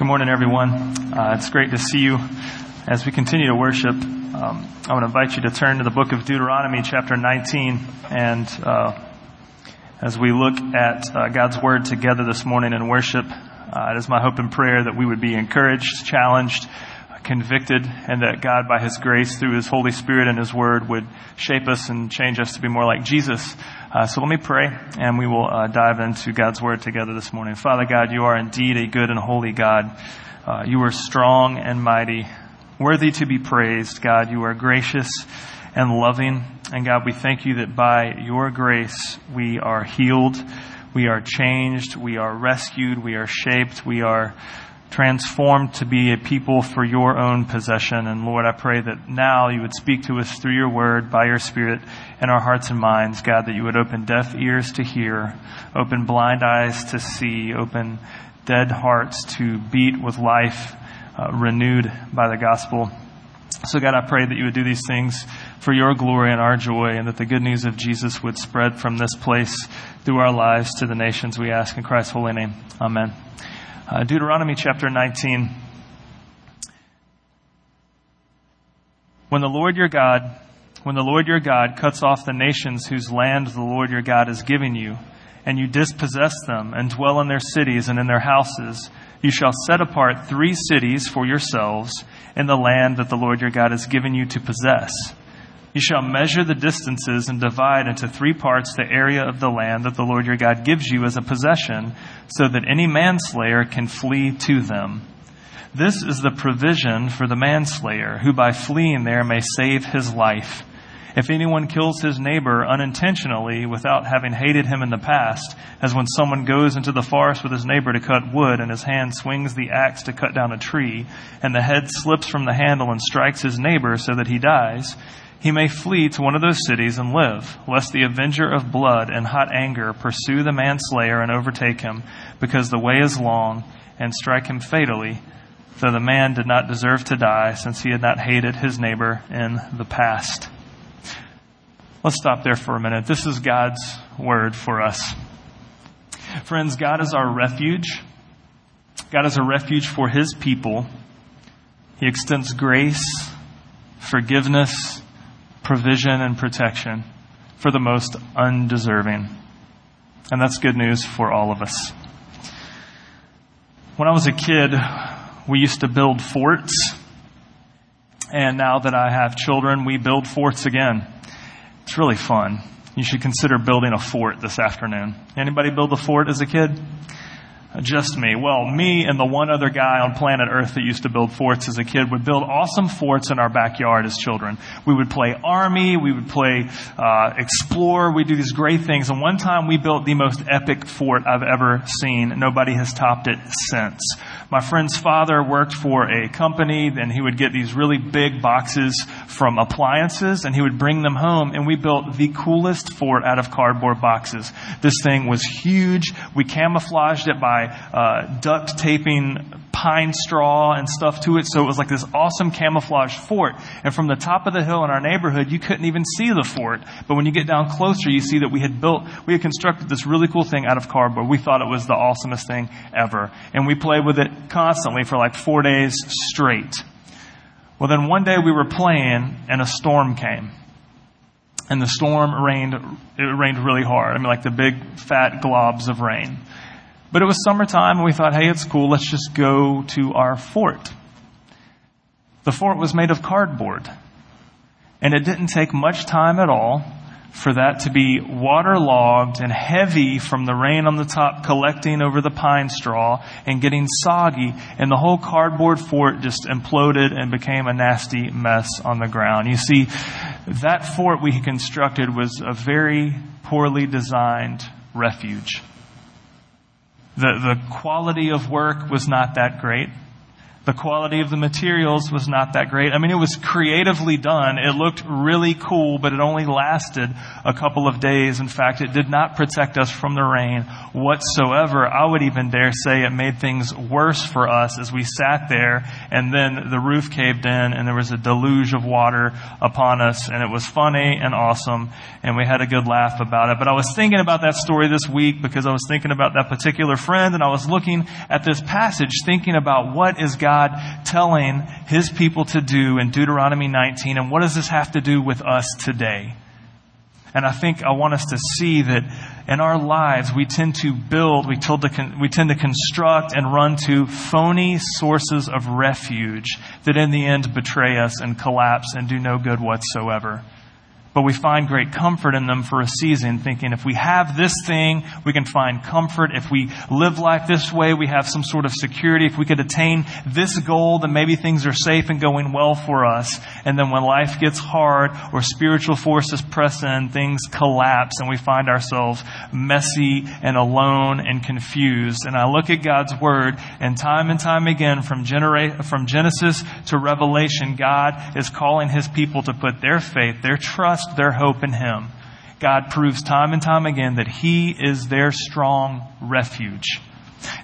Good morning, everyone. Uh, it's great to see you as we continue to worship. Um, I want to invite you to turn to the book of Deuteronomy, chapter 19, and uh, as we look at uh, God's word together this morning in worship, uh, it is my hope and prayer that we would be encouraged, challenged, convicted, and that God, by His grace, through His Holy Spirit and His Word, would shape us and change us to be more like Jesus. Uh, so let me pray, and we will uh, dive into God's Word together this morning. Father God, you are indeed a good and holy God. Uh, you are strong and mighty, worthy to be praised. God, you are gracious and loving. And God, we thank you that by your grace we are healed, we are changed, we are rescued, we are shaped, we are transformed to be a people for your own possession. And Lord, I pray that now you would speak to us through your word, by your spirit, in our hearts and minds, God, that you would open deaf ears to hear, open blind eyes to see, open dead hearts to beat with life, uh, renewed by the gospel. So God, I pray that you would do these things for your glory and our joy, and that the good news of Jesus would spread from this place through our lives to the nations. We ask in Christ's holy name. Amen. Uh, Deuteronomy chapter 19. When the Lord your God, when the Lord your God cuts off the nations whose land the Lord your God is giving you, and you dispossess them and dwell in their cities and in their houses, you shall set apart three cities for yourselves in the land that the Lord your God has given you to possess. You shall measure the distances and divide into three parts the area of the land that the Lord your God gives you as a possession, so that any manslayer can flee to them. This is the provision for the manslayer, who by fleeing there may save his life. If anyone kills his neighbor unintentionally without having hated him in the past, as when someone goes into the forest with his neighbor to cut wood and his hand swings the axe to cut down a tree, and the head slips from the handle and strikes his neighbor so that he dies, he may flee to one of those cities and live, lest the avenger of blood and hot anger pursue the manslayer and overtake him, because the way is long, and strike him fatally, though the man did not deserve to die, since he had not hated his neighbor in the past. Let's stop there for a minute. This is God's word for us. Friends, God is our refuge. God is a refuge for his people. He extends grace, forgiveness, provision and protection for the most undeserving. And that's good news for all of us. When I was a kid, we used to build forts. And now that I have children, we build forts again. It's really fun. You should consider building a fort this afternoon. Anybody build a fort as a kid? Just me. Well, me and the one other guy on planet Earth that used to build forts as a kid would build awesome forts in our backyard as children. We would play army, we would play uh, explore, we do these great things. And one time we built the most epic fort I've ever seen. Nobody has topped it since. My friend's father worked for a company, and he would get these really big boxes from appliances, and he would bring them home, and we built the coolest fort out of cardboard boxes. This thing was huge. We camouflaged it by uh, duct taping pine straw and stuff to it, so it was like this awesome camouflage fort. And from the top of the hill in our neighborhood, you couldn't even see the fort. But when you get down closer, you see that we had built, we had constructed this really cool thing out of cardboard. We thought it was the awesomest thing ever. And we played with it constantly for like four days straight. Well, then one day we were playing and a storm came. And the storm rained, it rained really hard. I mean, like the big fat globs of rain. But it was summertime and we thought, hey, it's cool. Let's just go to our fort. The fort was made of cardboard. And it didn't take much time at all for that to be waterlogged and heavy from the rain on the top collecting over the pine straw and getting soggy and the whole cardboard fort just imploded and became a nasty mess on the ground. You see, that fort we constructed was a very poorly designed refuge. The, the quality of work was not that great. The quality of the materials was not that great. I mean, it was creatively done. It looked really cool, but it only lasted a couple of days. In fact, it did not protect us from the rain whatsoever. I would even dare say it made things worse for us as we sat there and then the roof caved in and there was a deluge of water upon us and it was funny and awesome and we had a good laugh about it. But I was thinking about that story this week because I was thinking about that particular friend and I was looking at this passage thinking about what is God God telling his people to do in Deuteronomy 19, and what does this have to do with us today? And I think I want us to see that in our lives, we tend to build, we to, we tend to construct and run to phony sources of refuge that in the end betray us and collapse and do no good whatsoever but we find great comfort in them for a season, thinking if we have this thing, we can find comfort. If we live life this way, we have some sort of security. If we could attain this goal, then maybe things are safe and going well for us. And then when life gets hard or spiritual forces press in, things collapse and we find ourselves messy and alone and confused. And I look at God's Word and time and time again from, genera- from Genesis to Revelation, God is calling His people to put their faith, their trust, trust their hope in Him, God proves time and time again that He is their strong refuge.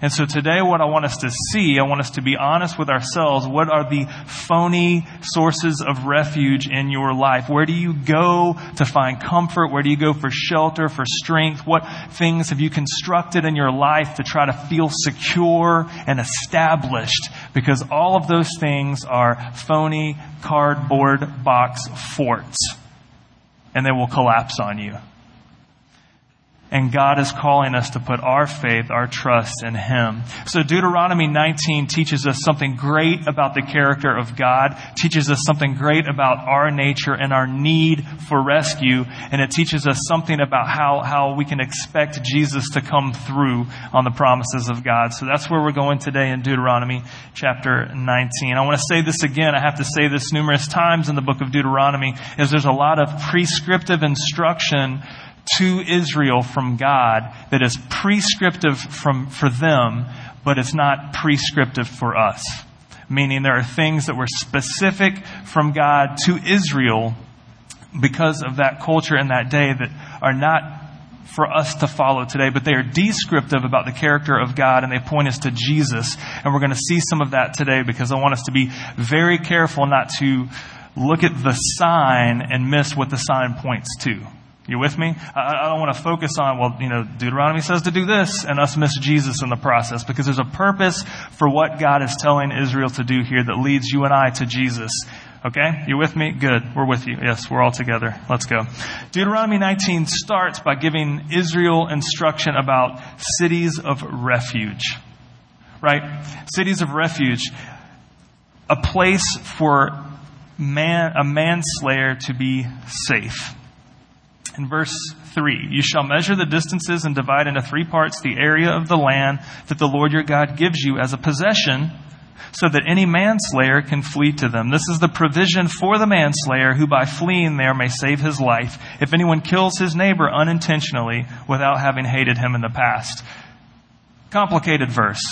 And so today what I want us to see, I want us to be honest with ourselves. What are the phony sources of refuge in your life? Where do you go to find comfort? Where do you go for shelter, for strength? What things have you constructed in your life to try to feel secure and established? Because all of those things are phony cardboard box forts and they will collapse on you. And God is calling us to put our faith, our trust in Him. So Deuteronomy 19 teaches us something great about the character of God, teaches us something great about our nature and our need for rescue, and it teaches us something about how, how we can expect Jesus to come through on the promises of God. So that's where we're going today in Deuteronomy chapter 19. I want to say this again. I have to say this numerous times in the book of Deuteronomy, is there's a lot of prescriptive instruction to Israel from God that is prescriptive from, for them, but it's not prescriptive for us. Meaning there are things that were specific from God to Israel because of that culture and that day that are not for us to follow today, but they are descriptive about the character of God and they point us to Jesus. And we're going to see some of that today because I want us to be very careful not to look at the sign and miss what the sign points to. You with me? I, I don't want to focus on, well, you know, Deuteronomy says to do this and us miss Jesus in the process because there's a purpose for what God is telling Israel to do here that leads you and I to Jesus. Okay? You with me? Good. We're with you. Yes, we're all together. Let's go. Deuteronomy 19 starts by giving Israel instruction about cities of refuge. Right? Cities of refuge. A place for man, a manslayer to be safe in verse 3 You shall measure the distances and divide into three parts the area of the land that the Lord your God gives you as a possession, so that any manslayer can flee to them. This is the provision for the manslayer who by fleeing there may save his life if anyone kills his neighbor unintentionally without having hated him in the past. Complicated verse.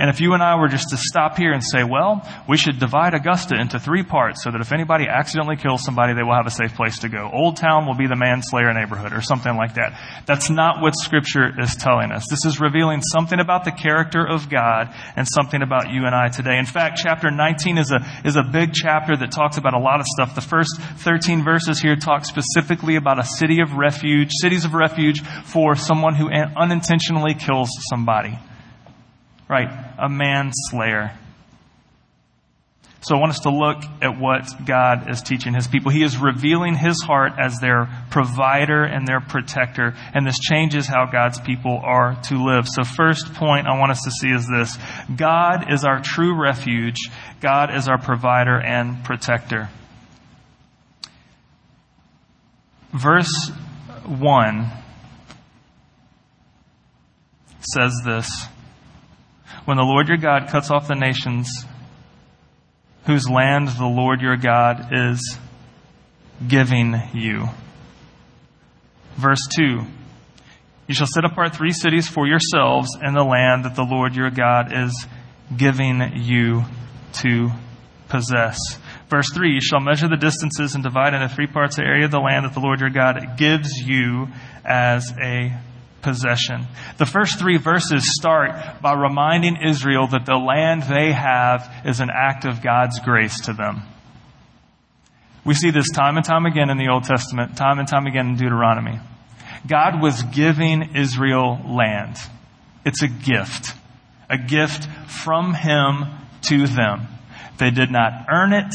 And if you and I were just to stop here and say, well, we should divide Augusta into three parts so that if anybody accidentally kills somebody, they will have a safe place to go. Old Town will be the manslayer neighborhood or something like that. That's not what Scripture is telling us. This is revealing something about the character of God and something about you and I today. In fact, chapter 19 is a, is a big chapter that talks about a lot of stuff. The first 13 verses here talk specifically about a city of refuge, cities of refuge for someone who unintentionally kills somebody. Right, a manslayer. So I want us to look at what God is teaching his people. He is revealing his heart as their provider and their protector, and this changes how God's people are to live. So first point I want us to see is this. God is our true refuge. God is our provider and protector. Verse 1 says this when the Lord your God cuts off the nations whose land the Lord your God is giving you. Verse 2 You shall set apart three cities for yourselves in the land that the Lord your God is giving you to possess. Verse 3 You shall measure the distances and divide into three parts the area of the land that the Lord your God gives you as a possession. The first three verses start by reminding Israel that the land they have is an act of God's grace to them. We see this time and time again in the Old Testament, time and time again in Deuteronomy. God was giving Israel land. It's a gift. A gift from Him to them. They did not earn it.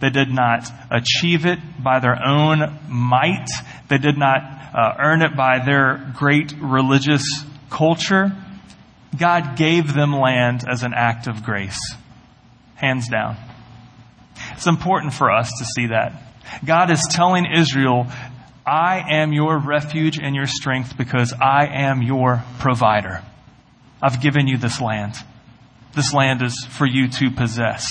They did not achieve it by their own might. They did not uh, earn it by their great religious culture. God gave them land as an act of grace. Hands down. It's important for us to see that. God is telling Israel, I am your refuge and your strength because I am your provider. I've given you this land. This land is for you to possess.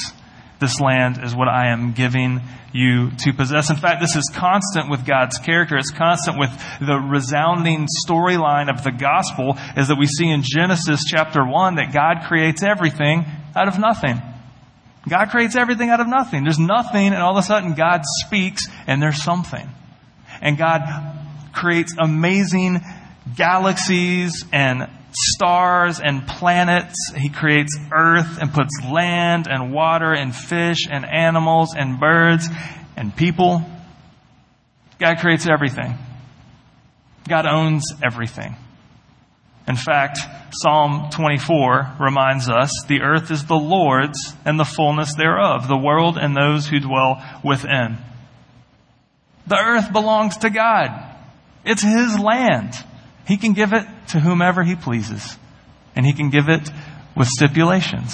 This land is what I am giving you to possess. In fact, this is constant with God's character. It's constant with the resounding storyline of the gospel is that we see in Genesis chapter 1 that God creates everything out of nothing. God creates everything out of nothing. There's nothing and all of a sudden God speaks and there's something. And God creates amazing galaxies and stars and planets. He creates earth and puts land and water and fish and animals and birds and people. God creates everything. God owns everything. In fact, Psalm 24 reminds us the earth is the Lord's and the fullness thereof, the world and those who dwell within. The earth belongs to God. It's His land. He can give it to whomever He pleases. And He can give it with stipulations.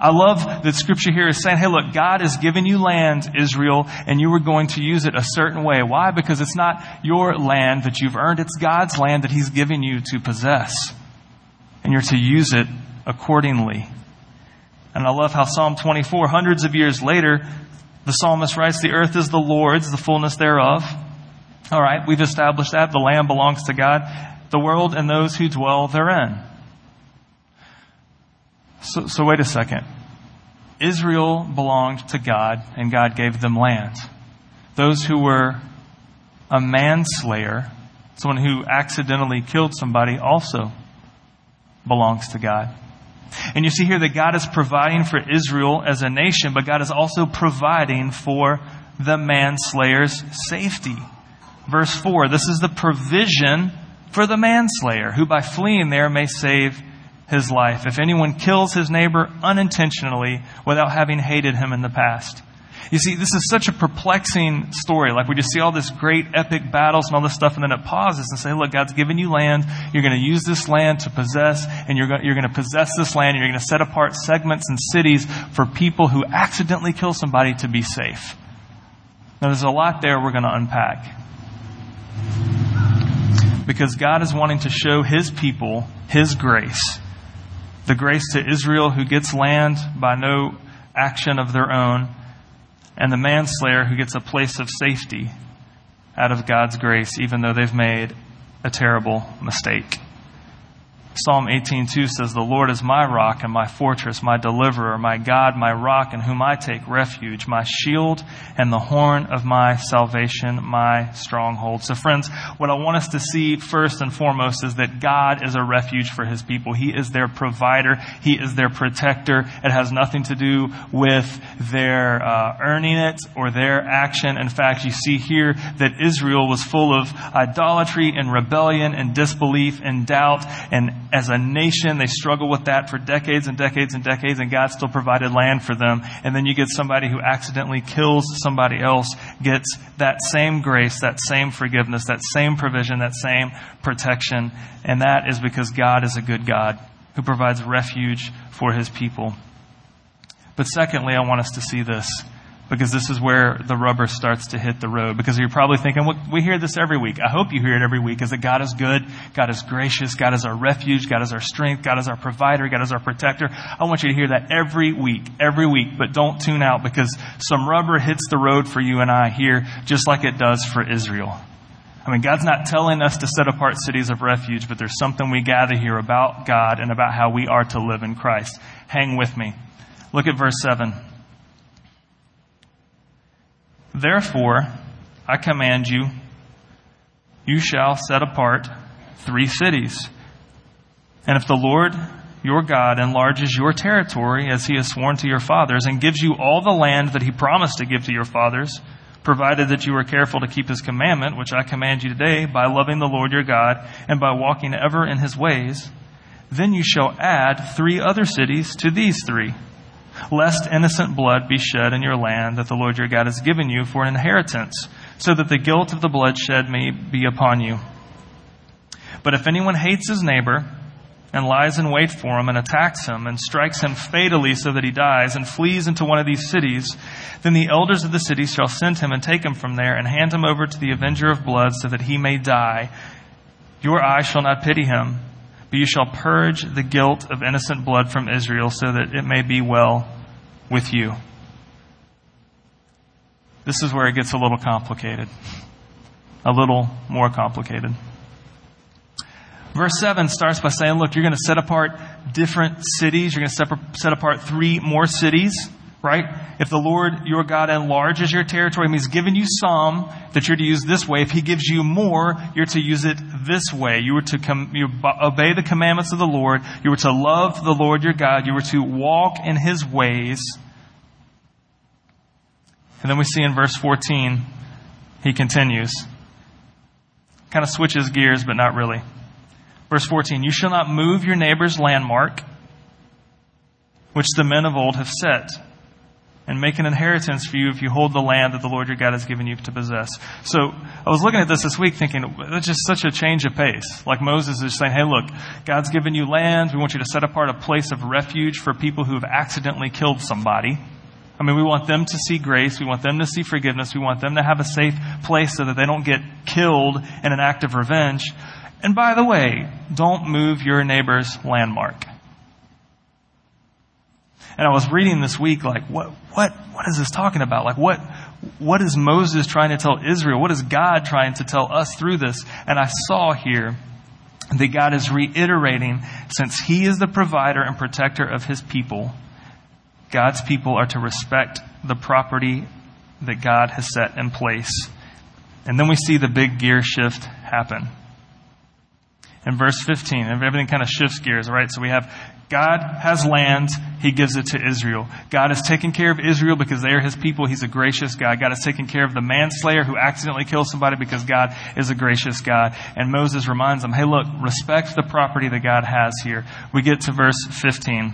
I love that scripture here is saying, hey, look, God has given you land, Israel, and you were going to use it a certain way. Why? Because it's not your land that you've earned, it's God's land that He's given you to possess. And you're to use it accordingly. And I love how Psalm 24, hundreds of years later, the psalmist writes, The earth is the Lord's, the fullness thereof. All right, we've established that. The land belongs to God, the world and those who dwell therein. So, so wait a second. Israel belonged to God, and God gave them land. Those who were a manslayer, someone who accidentally killed somebody, also belongs to God. And you see here that God is providing for Israel as a nation, but God is also providing for the manslayer's safety. Verse 4 this is the provision for the manslayer, who by fleeing there may save his life. If anyone kills his neighbor unintentionally without having hated him in the past. You see, this is such a perplexing story. Like we just see all this great epic battles and all this stuff, and then it pauses and say, look, God's given you land. You're going to use this land to possess, and you're going, you're going to possess this land, and you're going to set apart segments and cities for people who accidentally kill somebody to be safe. Now, there's a lot there we're going to unpack. Because God is wanting to show His people His grace. The grace to Israel who gets land by no action of their own and the manslayer who gets a place of safety out of God's grace, even though they've made a terrible mistake. Psalm 18:2 says, "The Lord is my rock and my fortress, my deliverer, my God, my rock in whom I take refuge, my shield and the horn of my salvation, my stronghold." So friends, what I want us to see first and foremost is that God is a refuge for his people. He is their provider, he is their protector. It has nothing to do with their uh, earning it or their action. In fact, you see here that Israel was full of idolatry and rebellion and disbelief and doubt and as a nation, they struggle with that for decades and decades and decades, and God still provided land for them. And then you get somebody who accidentally kills somebody else, gets that same grace, that same forgiveness, that same provision, that same protection. And that is because God is a good God who provides refuge for his people. But secondly, I want us to see this because this is where the rubber starts to hit the road. Because you're probably thinking, well, we hear this every week. I hope you hear it every week is that God is good, God is gracious, God is our refuge, God is our strength, God is our provider, God is our protector. I want you to hear that every week, every week, but don't tune out because some rubber hits the road for you and I here, just like it does for Israel. I mean, God's not telling us to set apart cities of refuge, but there's something we gather here about God and about how we are to live in Christ. Hang with me. Look at verse 7. Therefore, I command you, you shall set apart three cities. And if the Lord your God enlarges your territory as he has sworn to your fathers and gives you all the land that he promised to give to your fathers, provided that you are careful to keep his commandment, which I command you today, by loving the Lord your God and by walking ever in his ways, then you shall add three other cities to these three, lest innocent blood be shed in your land that the Lord your God has given you for an inheritance, so that the guilt of the bloodshed may be upon you. But if anyone hates his neighbor, and lies in wait for him and attacks him and strikes him fatally so that he dies and flees into one of these cities, then the elders of the city shall send him and take him from there and hand him over to the avenger of blood so that he may die. Your eye shall not pity him, but you shall purge the guilt of innocent blood from Israel so that it may be well with you. This is where it gets a little complicated. A little more complicated. Verse 7 starts by saying, look, you're going to set apart different cities. You're going to set apart three more cities, right? If the Lord your God enlarges your territory, He's given you some that you're to use this way. If He gives you more, you're to use it this way. You were to com- you obey the commandments of the Lord. You were to love the Lord your God. You were to walk in His ways. And then we see in verse 14, He continues. Kind of switches gears, but not really. Verse 14, you shall not move your neighbor's landmark, which the men of old have set, and make an inheritance for you if you hold the land that the Lord your God has given you to possess. So I was looking at this this week thinking, that's just such a change of pace. Like Moses is saying, hey, look, God's given you land. We want you to set apart a place of refuge for people who have accidentally killed somebody. I mean, we want them to see grace. We want them to see forgiveness. We want them to have a safe place so that they don't get killed in an act of revenge. And by the way, don't move your neighbor's landmark. And I was reading this week, like, what, what, what is this talking about? Like, what, what is Moses trying to tell Israel? What is God trying to tell us through this? And I saw here that God is reiterating, since He is the provider and protector of His people, God's people are to respect the property that God has set in place. And then we see the big gear shift happen in verse 15. Everything kind of shifts gears, right? So we have God has land, He gives it to Israel. God has taken care of Israel because they are His people. He's a gracious God. God has taken care of the manslayer who accidentally kills somebody because God is a gracious God. And Moses reminds them, hey, look, respect the property that God has here. We get to verse 15.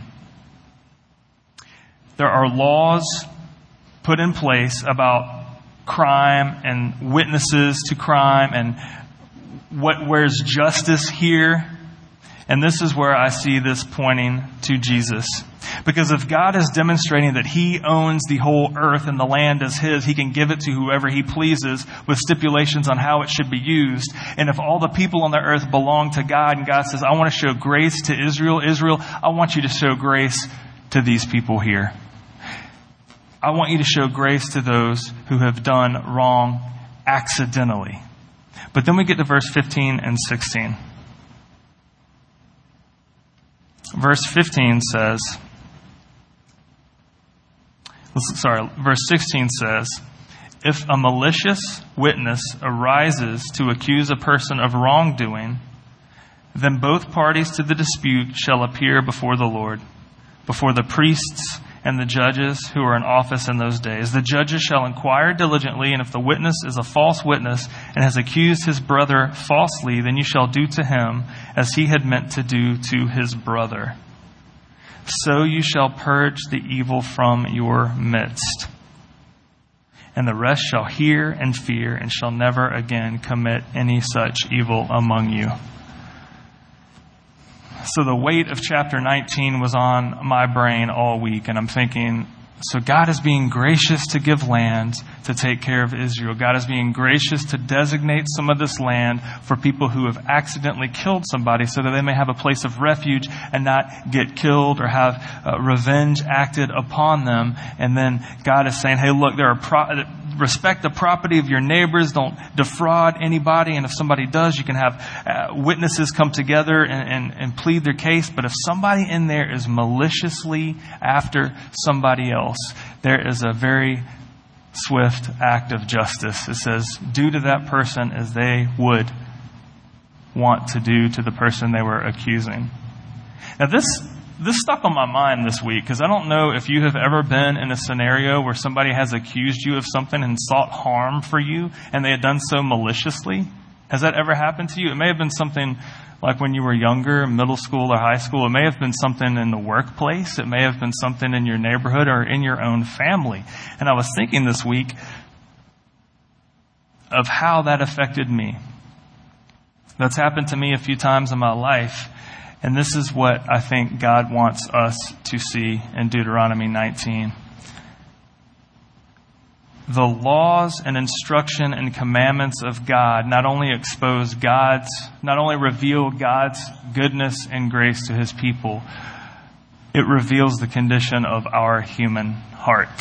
There are laws put in place about crime and witnesses to crime and what, where's justice here? And this is where I see this pointing to Jesus. Because if God is demonstrating that He owns the whole earth and the land is His, He can give it to whoever He pleases with stipulations on how it should be used. And if all the people on the earth belong to God and God says, I want to show grace to Israel, Israel, I want you to show grace to these people here. I want you to show grace to those who have done wrong accidentally. But then we get to verse 15 and 16. Verse 15 says, sorry, verse 16 says, if a malicious witness arises to accuse a person of wrongdoing, then both parties to the dispute shall appear before the Lord, before the priests and the judges who are in office in those days. The judges shall inquire diligently, and if the witness is a false witness and has accused his brother falsely, then you shall do to him as he had meant to do to his brother. So you shall purge the evil from your midst. And the rest shall hear and fear and shall never again commit any such evil among you. So the weight of chapter 19 was on my brain all week, and I'm thinking, so God is being gracious to give land to take care of Israel. God is being gracious to designate some of this land for people who have accidentally killed somebody so that they may have a place of refuge and not get killed or have uh, revenge acted upon them. And then God is saying, hey, look, there are pro- respect the property of your neighbors. Don't defraud anybody. And if somebody does, you can have uh, witnesses come together and, and, and plead their case. But if somebody in there is maliciously after somebody else, there is a very swift act of justice. It says, do to that person as they would want to do to the person they were accusing. Now this, this stuck on my mind this week because I don't know if you have ever been in a scenario where somebody has accused you of something and sought harm for you and they had done so maliciously. Has that ever happened to you? It may have been something like when you were younger, middle school or high school. It may have been something in the workplace. It may have been something in your neighborhood or in your own family. And I was thinking this week of how that affected me. That's happened to me a few times in my life. And this is what I think God wants us to see in Deuteronomy 19. The laws and instruction and commandments of God not only expose God's, not only reveal God's goodness and grace to his people, it reveals the condition of our human hearts.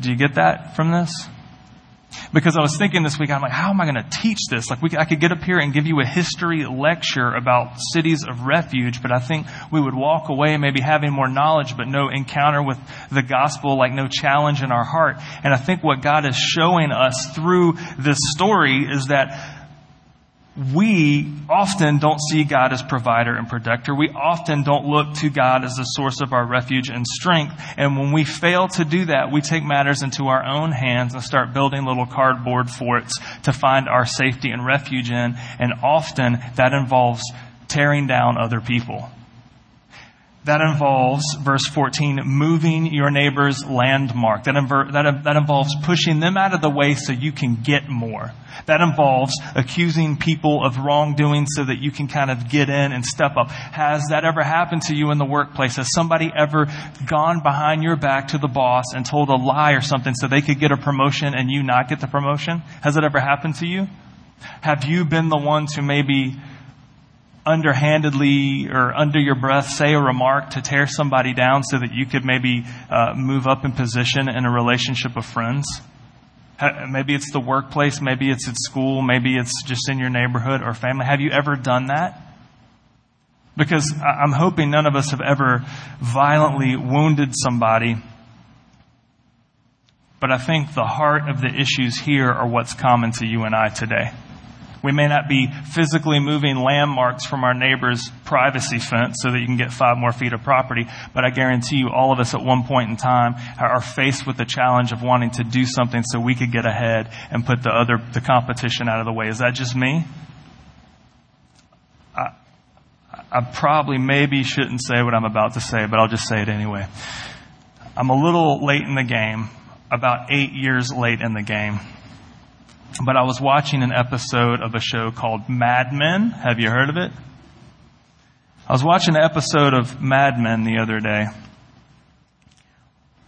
Do you get that from this? Because I was thinking this week, I'm like, how am I going to teach this? Like, we, I could get up here and give you a history lecture about cities of refuge, but I think we would walk away maybe having more knowledge, but no encounter with the gospel, like no challenge in our heart. And I think what God is showing us through this story is that we often don't see God as provider and protector. We often don't look to God as the source of our refuge and strength. And when we fail to do that, we take matters into our own hands and start building little cardboard forts to find our safety and refuge in. And often that involves tearing down other people. That involves, verse 14, moving your neighbor's landmark. That, inver- that, that involves pushing them out of the way so you can get more. That involves accusing people of wrongdoing so that you can kind of get in and step up. Has that ever happened to you in the workplace? Has somebody ever gone behind your back to the boss and told a lie or something so they could get a promotion and you not get the promotion? Has it ever happened to you? Have you been the ones who maybe underhandedly or under your breath say a remark to tear somebody down so that you could maybe uh, move up in position in a relationship of friends? Maybe it's the workplace, maybe it's at school, maybe it's just in your neighborhood or family. Have you ever done that? Because I'm hoping none of us have ever violently wounded somebody. But I think the heart of the issues here are what's common to you and I today. We may not be physically moving landmarks from our neighbor's privacy fence so that you can get five more feet of property, but I guarantee you all of us at one point in time are faced with the challenge of wanting to do something so we could get ahead and put the other, the competition out of the way. Is that just me? I, I probably maybe shouldn't say what I'm about to say, but I'll just say it anyway. I'm a little late in the game, about eight years late in the game but I was watching an episode of a show called Mad Men. Have you heard of it? I was watching an episode of Mad Men the other day.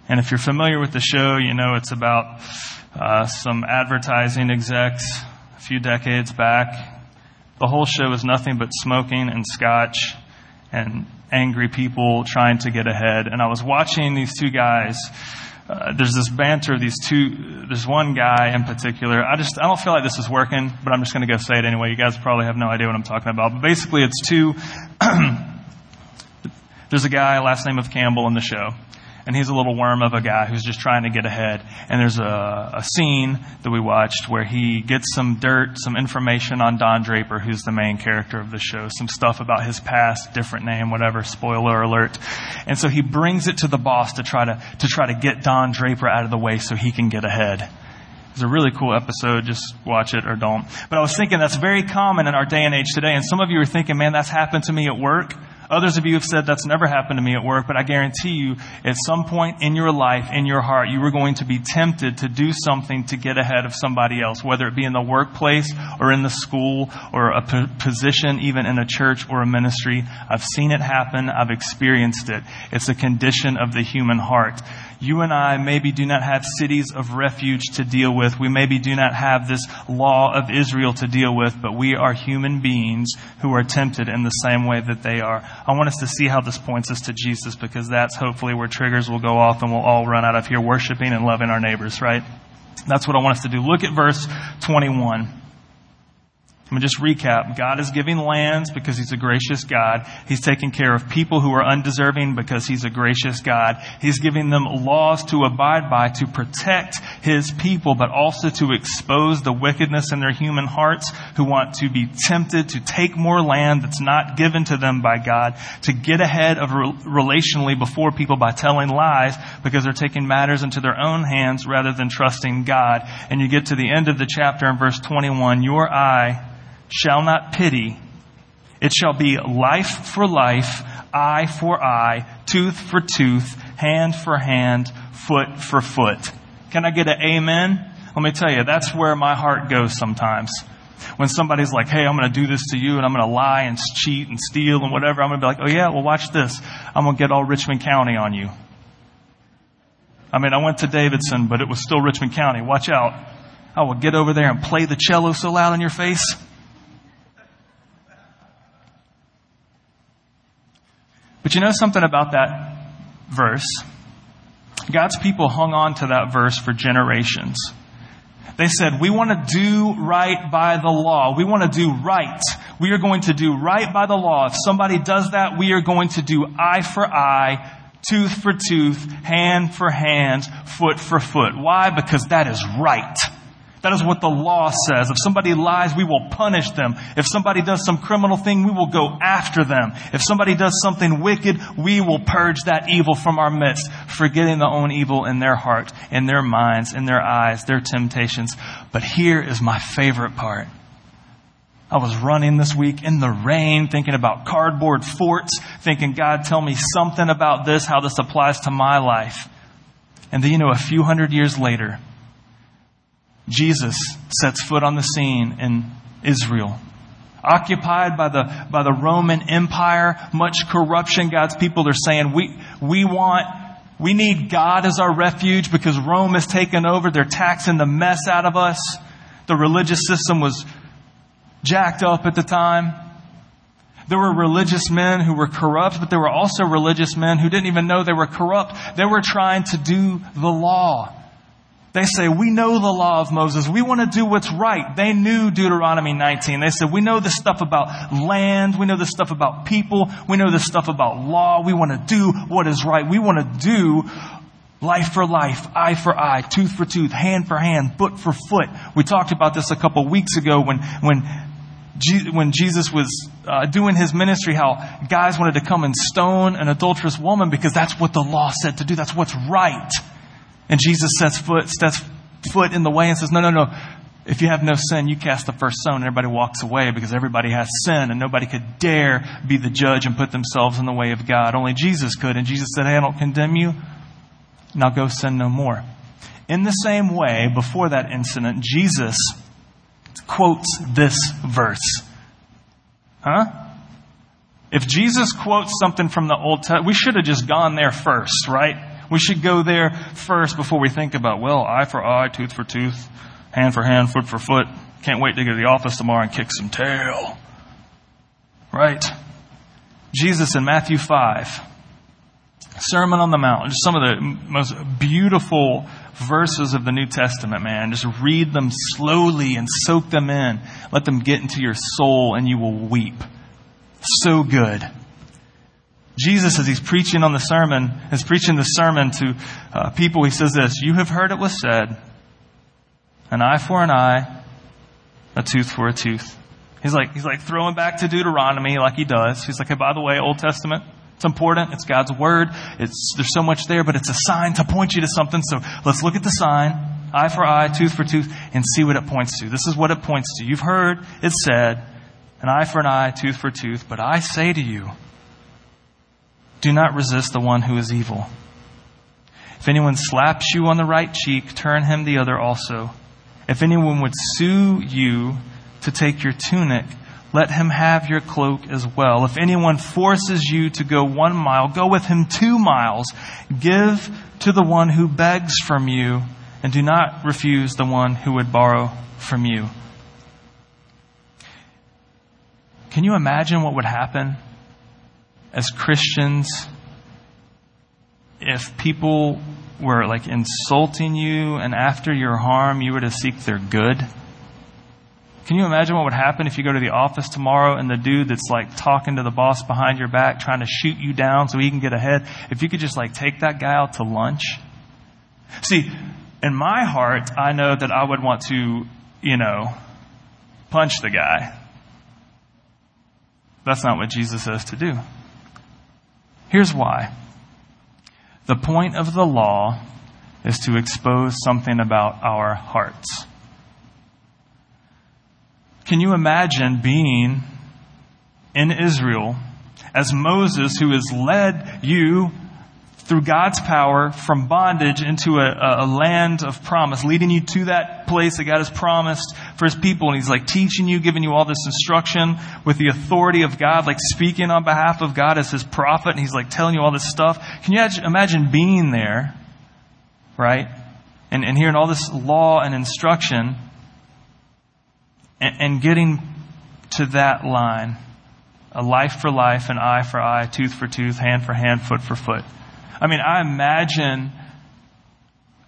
And if you're familiar with the show, you know it's about uh, some advertising execs a few decades back. The whole show is nothing but smoking and scotch and angry people trying to get ahead. And I was watching these two guys uh, there's this banter, of these two, there's one guy in particular. I just, I don't feel like this is working, but I'm just going to go say it anyway. You guys probably have no idea what I'm talking about. But basically, it's two, there's a guy, last name of Campbell in the show and he's a little worm of a guy who's just trying to get ahead. And there's a, a scene that we watched where he gets some dirt, some information on Don Draper, who's the main character of the show, some stuff about his past, different name, whatever, spoiler alert. And so he brings it to the boss to try to, to try to get Don Draper out of the way so he can get ahead. It's a really cool episode. Just watch it or don't. But I was thinking that's very common in our day and age today. And some of you are thinking, man, that's happened to me at work. Others of you have said that's never happened to me at work, but I guarantee you, at some point in your life, in your heart, you were going to be tempted to do something to get ahead of somebody else, whether it be in the workplace or in the school or a p- position, even in a church or a ministry. I've seen it happen. I've experienced it. It's a condition of the human heart. You and I maybe do not have cities of refuge to deal with. We maybe do not have this law of Israel to deal with, but we are human beings who are tempted in the same way that they are. I want us to see how this points us to Jesus because that's hopefully where triggers will go off and we'll all run out of here worshiping and loving our neighbors, right? That's what I want us to do. Look at verse 21. Let me just recap. God is giving lands because He's a gracious God. He's taking care of people who are undeserving because He's a gracious God. He's giving them laws to abide by to protect His people, but also to expose the wickedness in their human hearts who want to be tempted to take more land that's not given to them by God, to get ahead of relationally before people by telling lies because they're taking matters into their own hands rather than trusting God. And you get to the end of the chapter in verse 21, your eye shall not pity. It shall be life for life, eye for eye, tooth for tooth, hand for hand, foot for foot. Can I get an amen? Let me tell you, that's where my heart goes sometimes. When somebody's like, hey, I'm going to do this to you and I'm going to lie and cheat and steal and whatever, I'm going to be like, oh yeah, well watch this. I'm going to get all Richmond County on you. I mean, I went to Davidson, but it was still Richmond County. Watch out. I will get over there and play the cello so loud in your face. But you know something about that verse? God's people hung on to that verse for generations. They said, we want to do right by the law. We want to do right. We are going to do right by the law. If somebody does that, we are going to do eye for eye, tooth for tooth, hand for hand, foot for foot. Why? Because that is right. That is what the law says. If somebody lies, we will punish them. If somebody does some criminal thing, we will go after them. If somebody does something wicked, we will purge that evil from our midst, forgetting the own evil in their heart, in their minds, in their eyes, their temptations. But here is my favorite part. I was running this week in the rain, thinking about cardboard forts, thinking, God, tell me something about this, how this applies to my life. And then, you know, a few hundred years later, Jesus sets foot on the scene in Israel. Occupied by the, by the Roman Empire, much corruption, God's people are saying, we, we want, we need God as our refuge because Rome has taken over. They're taxing the mess out of us. The religious system was jacked up at the time. There were religious men who were corrupt, but there were also religious men who didn't even know they were corrupt. They were trying to do the law. They say, we know the law of Moses. We want to do what's right. They knew Deuteronomy 19. They said, we know the stuff about land. We know the stuff about people. We know the stuff about law. We want to do what is right. We want to do life for life, eye for eye, tooth for tooth, hand for hand, foot for foot. We talked about this a couple weeks ago when, when when Jesus was uh, doing his ministry, how guys wanted to come and stone an adulterous woman because that's what the law said to do. That's what's right. And Jesus sets foot, steps foot in the way and says, no, no, no. If you have no sin, you cast the first stone. And everybody walks away because everybody has sin and nobody could dare be the judge and put themselves in the way of God. Only Jesus could. And Jesus said, hey, I don't condemn you. Now go sin no more. In the same way, before that incident, Jesus quotes this verse. Huh? If Jesus quotes something from the Old Testament, we should have just gone there first, right? We should go there first before we think about, well, eye for eye, tooth for tooth, hand for hand, foot for foot. Can't wait to get to the office tomorrow and kick some tail. Right? Jesus in Matthew 5, Sermon on the Mount, just some of the most beautiful verses of the New Testament, man. Just read them slowly and soak them in. Let them get into your soul and you will weep. So good. Jesus, as he's preaching on the sermon, is preaching the sermon to uh, people. He says this, you have heard it was said, an eye for an eye, a tooth for a tooth. He's like, he's like throwing back to Deuteronomy like he does. He's like, hey, by the way, Old Testament, it's important. It's God's word. It's, there's so much there, but it's a sign to point you to something. So let's look at the sign, eye for eye, tooth for tooth, and see what it points to. This is what it points to. You've heard it said, an eye for an eye, tooth for tooth, but I say to you, do not resist the one who is evil. If anyone slaps you on the right cheek, turn him the other also. If anyone would sue you to take your tunic, let him have your cloak as well. If anyone forces you to go one mile, go with him two miles. Give to the one who begs from you, and do not refuse the one who would borrow from you. Can you imagine what would happen as Christians if people were like insulting you and after your harm you were to seek their good? Can you imagine what would happen if you go to the office tomorrow and the dude that's like talking to the boss behind your back trying to shoot you down so he can get ahead, if you could just like take that guy out to lunch? See, in my heart, I know that I would want to, you know, punch the guy. That's not what Jesus says to do. Here's why. The point of the law is to expose something about our hearts. Can you imagine being in Israel as Moses, who has led you through God's power from bondage into a, a, land of promise, leading you to that place that God has promised for his people. And he's like teaching you, giving you all this instruction with the authority of God, like speaking on behalf of God as his prophet. And he's like telling you all this stuff. Can you imagine being there, right? And, and hearing all this law and instruction and, and getting to that line a life for life, an eye for eye, tooth for tooth, hand for hand, foot for foot. I mean, I imagine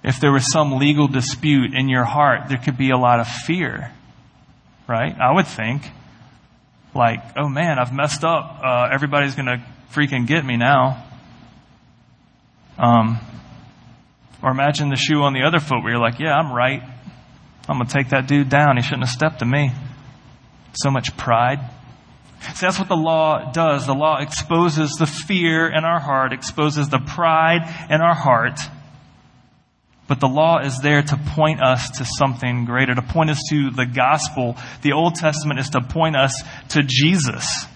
if there was some legal dispute in your heart, there could be a lot of fear, right? I would think. Like, oh man, I've messed up. Uh, everybody's going to freaking get me now. Um, or imagine the shoe on the other foot where you're like, yeah, I'm right. I'm going to take that dude down. He shouldn't have stepped to me. So much pride. See, that's what the law does. The law exposes the fear in our heart, exposes the pride in our heart. But the law is there to point us to something greater, to point us to the gospel. The Old Testament is to point us to Jesus.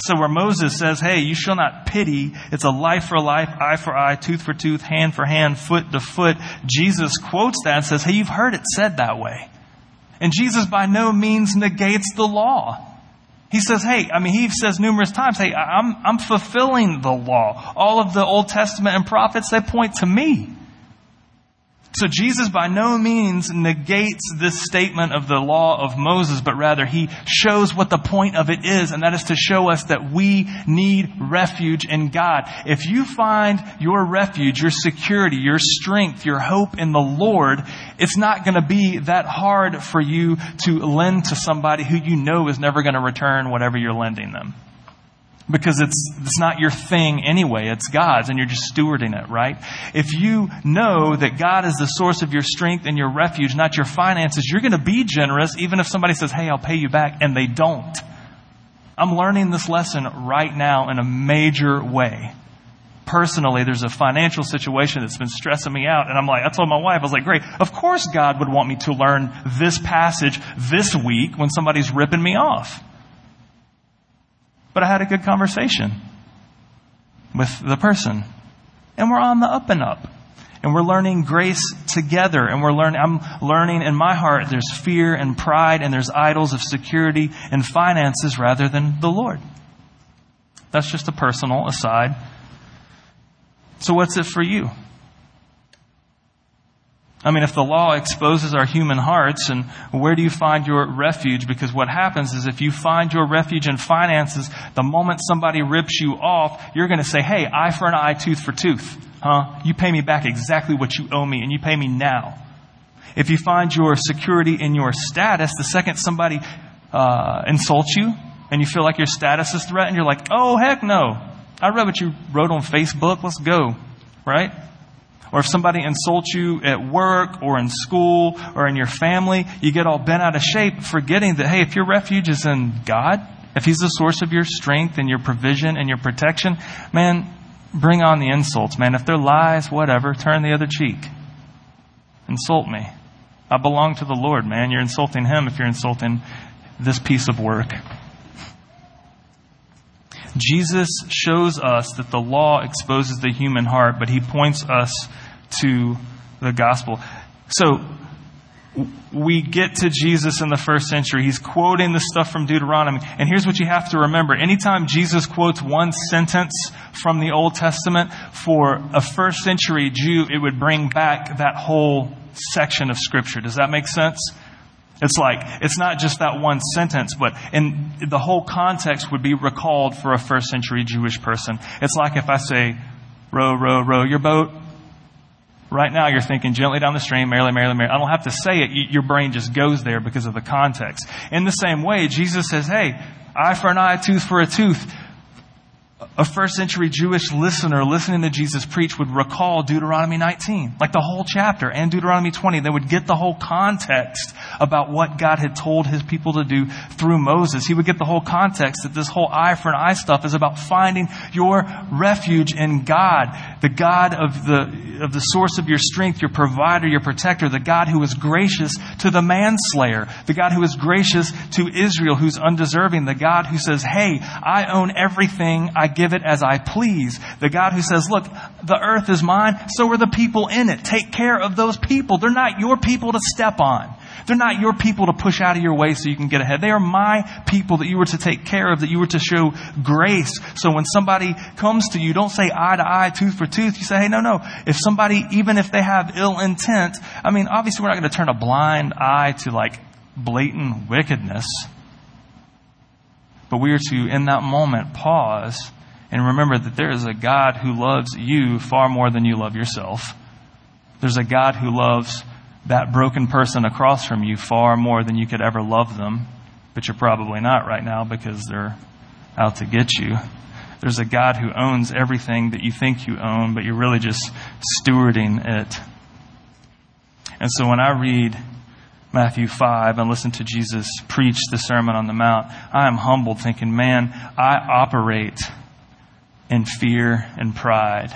So where Moses says, hey, you shall not pity, it's a life for life, eye for eye, tooth for tooth, hand for hand, foot to foot. Jesus quotes that and says, hey, you've heard it said that way. And Jesus by no means negates the law. He says, hey, I mean, he says numerous times, hey, I'm, I'm fulfilling the law. All of the Old Testament and prophets, they point to me. So Jesus by no means negates this statement of the law of Moses, but rather he shows what the point of it is, and that is to show us that we need refuge in God. If you find your refuge, your security, your strength, your hope in the Lord, it's not going to be that hard for you to lend to somebody who you know is never going to return whatever you're lending them because it's, it's not your thing anyway. It's God's and you're just stewarding it, right? If you know that God is the source of your strength and your refuge, not your finances, you're going to be generous even if somebody says, Hey, I'll pay you back and they don't. I'm learning this lesson right now in a major way. Personally, there's a financial situation that's been stressing me out. And I'm like, I told my wife, I was like, great. Of course God would want me to learn this passage this week when somebody's ripping me off. But I had a good conversation with the person. And we're on the up and up. And we're learning grace together. And we're learning, I'm learning in my heart there's fear and pride and there's idols of security and finances rather than the Lord. That's just a personal aside. So what's it for you? I mean, if the law exposes our human hearts, and where do you find your refuge? Because what happens is if you find your refuge in finances, the moment somebody rips you off, you're going to say, hey, eye for an eye, tooth for tooth. Huh? You pay me back exactly what you owe me, and you pay me now. If you find your security in your status, the second somebody uh, insults you, and you feel like your status is threatened, you're like, oh, heck no. I read what you wrote on Facebook. Let's go. Right? Or if somebody insults you at work or in school or in your family, you get all bent out of shape, forgetting that, hey, if your refuge is in God, if He's the source of your strength and your provision and your protection, man, bring on the insults, man. If they're lies, whatever, turn the other cheek. Insult me. I belong to the Lord, man. You're insulting Him if you're insulting this piece of work. Jesus shows us that the law exposes the human heart, but he points us to the gospel. So, we get to Jesus in the first century. He's quoting the stuff from Deuteronomy. And here's what you have to remember. Anytime Jesus quotes one sentence from the Old Testament, for a first century Jew, it would bring back that whole section of Scripture. Does that make sense? It's like, it's not just that one sentence, but in the whole context would be recalled for a first century Jewish person. It's like if I say, row, row, row your boat, Right now, you're thinking gently down the stream, merrily, merrily, merrily. I don't have to say it. Your brain just goes there because of the context. In the same way, Jesus says, hey, eye for an eye, tooth for a tooth a first century Jewish listener listening to Jesus preach would recall Deuteronomy 19, like the whole chapter, and Deuteronomy 20. They would get the whole context about what God had told his people to do through Moses. He would get the whole context that this whole eye for an eye stuff is about finding your refuge in God, the God of the, of the source of your strength, your provider, your protector, the God who is gracious to the manslayer, the God who is gracious to Israel, who's undeserving, the God who says, hey, I own everything I give it as I please. The God who says, look, the earth is mine, so are the people in it. Take care of those people. They're not your people to step on. They're not your people to push out of your way so you can get ahead. They are my people that you were to take care of, that you were to show grace. So when somebody comes to you, don't say eye to eye, tooth for tooth. You say, hey, no, no. If somebody, even if they have ill intent, I mean, obviously we're not going to turn a blind eye to like blatant wickedness. But we are to, in that moment, pause and remember that there is a God who loves you far more than you love yourself. There's a God who loves that broken person across from you far more than you could ever love them, but you're probably not right now because they're out to get you. There's a God who owns everything that you think you own, but you're really just stewarding it. And so when I read Matthew 5 and listen to Jesus preach the Sermon on the Mount, I am humbled thinking, man, I operate in fear and pride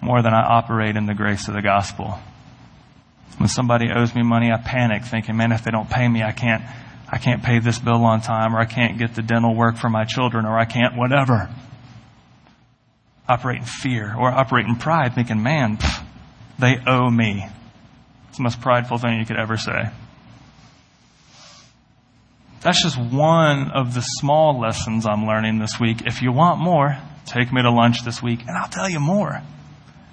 more than I operate in the grace of the gospel. When somebody owes me money, I panic thinking, man, if they don't pay me, I can't, I can't pay this bill on time or I can't get the dental work for my children or I can't whatever. Operate in fear or operate in pride thinking, man, pff, they owe me. It's the most prideful thing you could ever say. That's just one of the small lessons I'm learning this week. If you want more, Take me to lunch this week and I'll tell you more.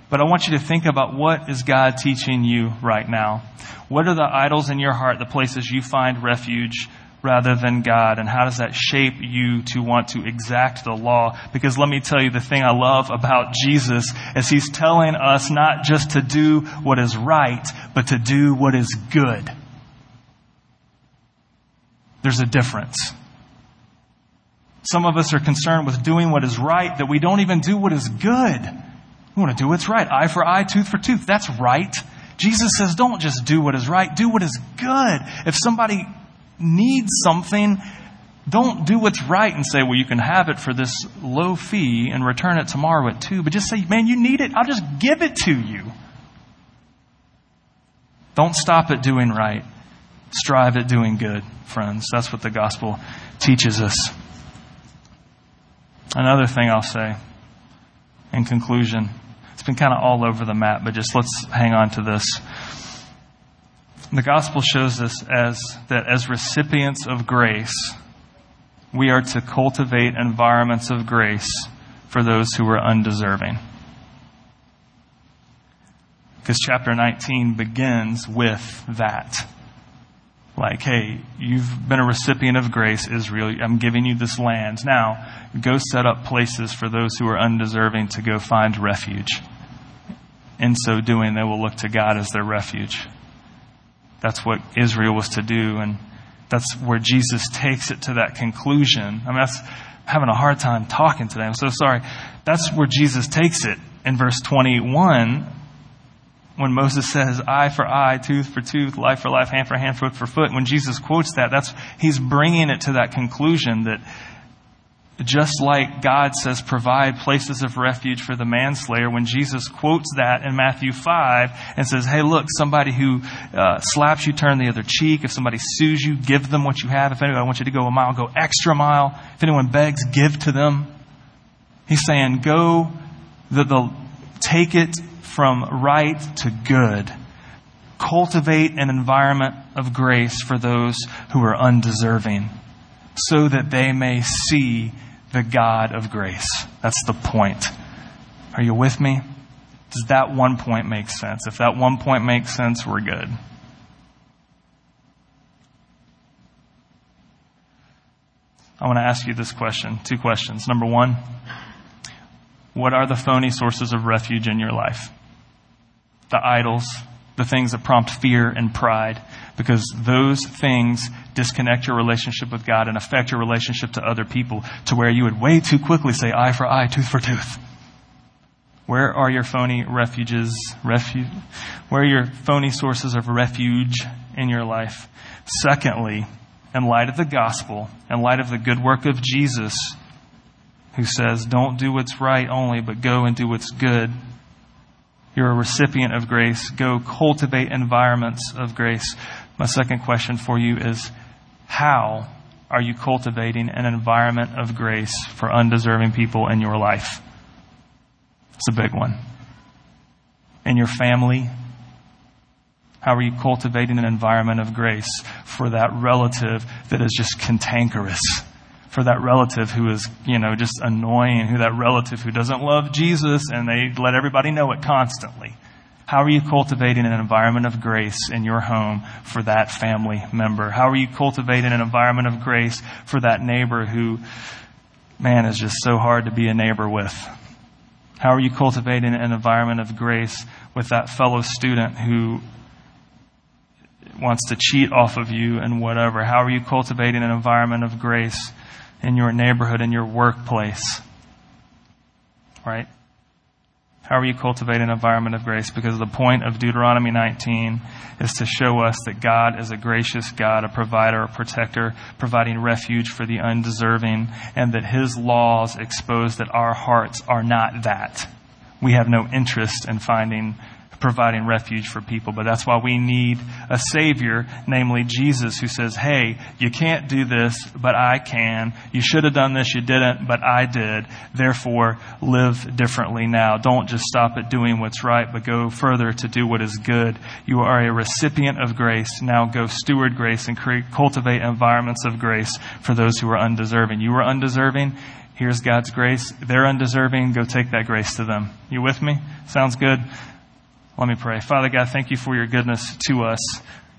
But I want you to think about what is God teaching you right now? What are the idols in your heart, the places you find refuge rather than God? And how does that shape you to want to exact the law? Because let me tell you the thing I love about Jesus is he's telling us not just to do what is right, but to do what is good. There's a difference. Some of us are concerned with doing what is right that we don't even do what is good. We want to do what's right. Eye for eye, tooth for tooth. That's right. Jesus says don't just do what is right, do what is good. If somebody needs something, don't do what's right and say, well, you can have it for this low fee and return it tomorrow at two. But just say, man, you need it. I'll just give it to you. Don't stop at doing right. Strive at doing good, friends. That's what the gospel teaches us. Another thing I'll say in conclusion, it's been kind of all over the map, but just let's hang on to this. The gospel shows us as that as recipients of grace, we are to cultivate environments of grace for those who are undeserving. Because chapter 19 begins with that. Like, hey, you've been a recipient of grace, Israel. I'm giving you this land. Now, go set up places for those who are undeserving to go find refuge. In so doing, they will look to God as their refuge. That's what Israel was to do, and that's where Jesus takes it to that conclusion. I mean, that's I'm having a hard time talking today. I'm so sorry. That's where Jesus takes it in verse 21 when Moses says eye for eye, tooth for tooth, life for life, hand for hand, foot for foot, when Jesus quotes that, that's, he's bringing it to that conclusion that just like God says provide places of refuge for the manslayer, when Jesus quotes that in Matthew 5 and says, hey look, somebody who uh, slaps you, turn the other cheek. If somebody sues you, give them what you have. If anyone wants you to go a mile, go extra mile. If anyone begs, give to them. He's saying, go, the, the, take it from right to good. cultivate an environment of grace for those who are undeserving so that they may see the God of grace. That's the point. Are you with me? Does that one point make sense? If that one point makes sense, we're good. I want to ask you this question two questions. Number one, what are the phony sources of refuge in your life? The idols, the things that prompt fear and pride, because those things disconnect your relationship with God and affect your relationship to other people to where you would way too quickly say eye for eye, tooth for tooth. Where are your phony refuges, refuge? Where are your phony sources of refuge in your life? Secondly, in light of the gospel, in light of the good work of Jesus, who says, don't do what's right only, but go and do what's good. You're a recipient of grace. Go cultivate environments of grace. My second question for you is, how are you cultivating an environment of grace for undeserving people in your life? It's a big one. In your family, how are you cultivating an environment of grace for that relative that is just cantankerous? For that relative who is, you know, just annoying, who that relative who doesn't love Jesus and they let everybody know it constantly. How are you cultivating an environment of grace in your home for that family member? How are you cultivating an environment of grace for that neighbor who, man, is just so hard to be a neighbor with? How are you cultivating an environment of grace with that fellow student who wants to cheat off of you and whatever? How are you cultivating an environment of grace in your neighborhood, in your workplace? Right? How are you cultivating an environment of grace? Because the point of Deuteronomy 19 is to show us that God is a gracious God, a provider, a protector, providing refuge for the undeserving, and that His laws expose that our hearts are not that. We have no interest in finding providing refuge for people. But that's why we need a Savior, namely Jesus, who says, Hey, you can't do this, but I can. You should have done this, you didn't, but I did. Therefore, live differently now. Don't just stop at doing what's right, but go further to do what is good. You are a recipient of grace. Now go steward grace and create, cultivate environments of grace for those who are undeserving. You are undeserving. Here's God's grace. They're undeserving. Go take that grace to them. You with me? Sounds good? Let me pray. Father God, thank you for your goodness to us.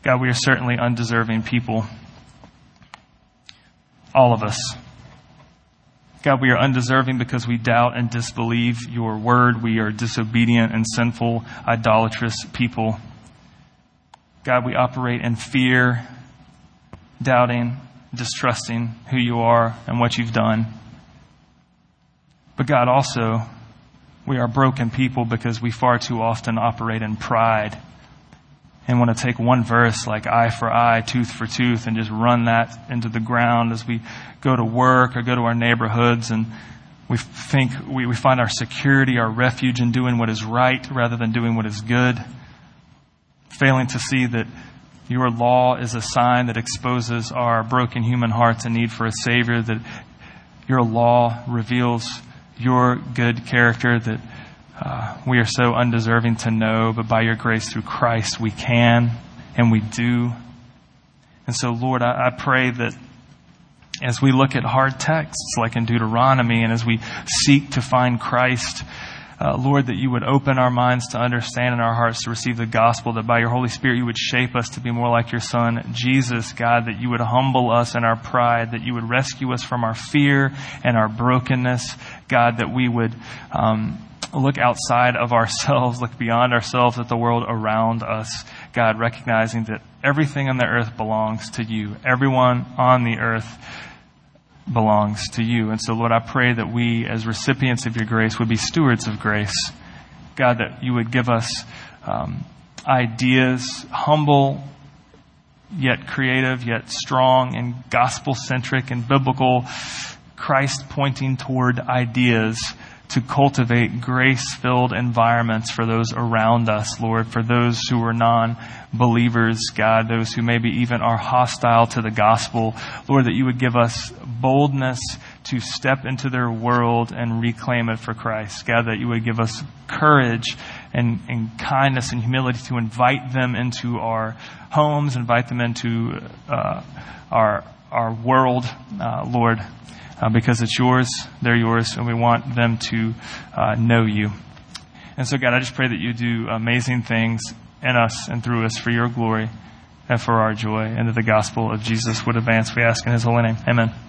God, we are certainly undeserving people. All of us. God, we are undeserving because we doubt and disbelieve your word. We are disobedient and sinful, idolatrous people. God, we operate in fear, doubting, distrusting who you are and what you've done. But God, also, we are broken people because we far too often operate in pride and want to take one verse like eye for eye, tooth for tooth, and just run that into the ground as we go to work or go to our neighborhoods and we think we, we find our security, our refuge in doing what is right rather than doing what is good. Failing to see that your law is a sign that exposes our broken human hearts and need for a Savior, that your law reveals your good character that uh, we are so undeserving to know, but by your grace through Christ we can and we do. And so, Lord, I, I pray that as we look at hard texts like in Deuteronomy and as we seek to find Christ, uh, Lord, that you would open our minds to understand and our hearts to receive the gospel, that by your Holy Spirit you would shape us to be more like your Son, Jesus, God, that you would humble us in our pride, that you would rescue us from our fear and our brokenness, God, that we would um, look outside of ourselves, look beyond ourselves at the world around us, God, recognizing that everything on the earth belongs to you. Everyone on the earth belongs to you. And so, Lord, I pray that we, as recipients of your grace, would be stewards of grace. God, that you would give us um, ideas, humble, yet creative, yet strong, and gospel centric and biblical, Christ pointing toward ideas to cultivate grace filled environments for those around us, Lord, for those who are non believers, God, those who maybe even are hostile to the gospel. Lord, that you would give us boldness to step into their world and reclaim it for Christ. God, that you would give us courage and, and kindness and humility to invite them into our homes, invite them into uh, our, our world, uh, Lord, uh, because it's yours, they're yours, and we want them to uh, know you. And so, God, I just pray that you do amazing things in us and through us for your glory and for our joy, and that the gospel of Jesus would advance. We ask in his holy name. Amen.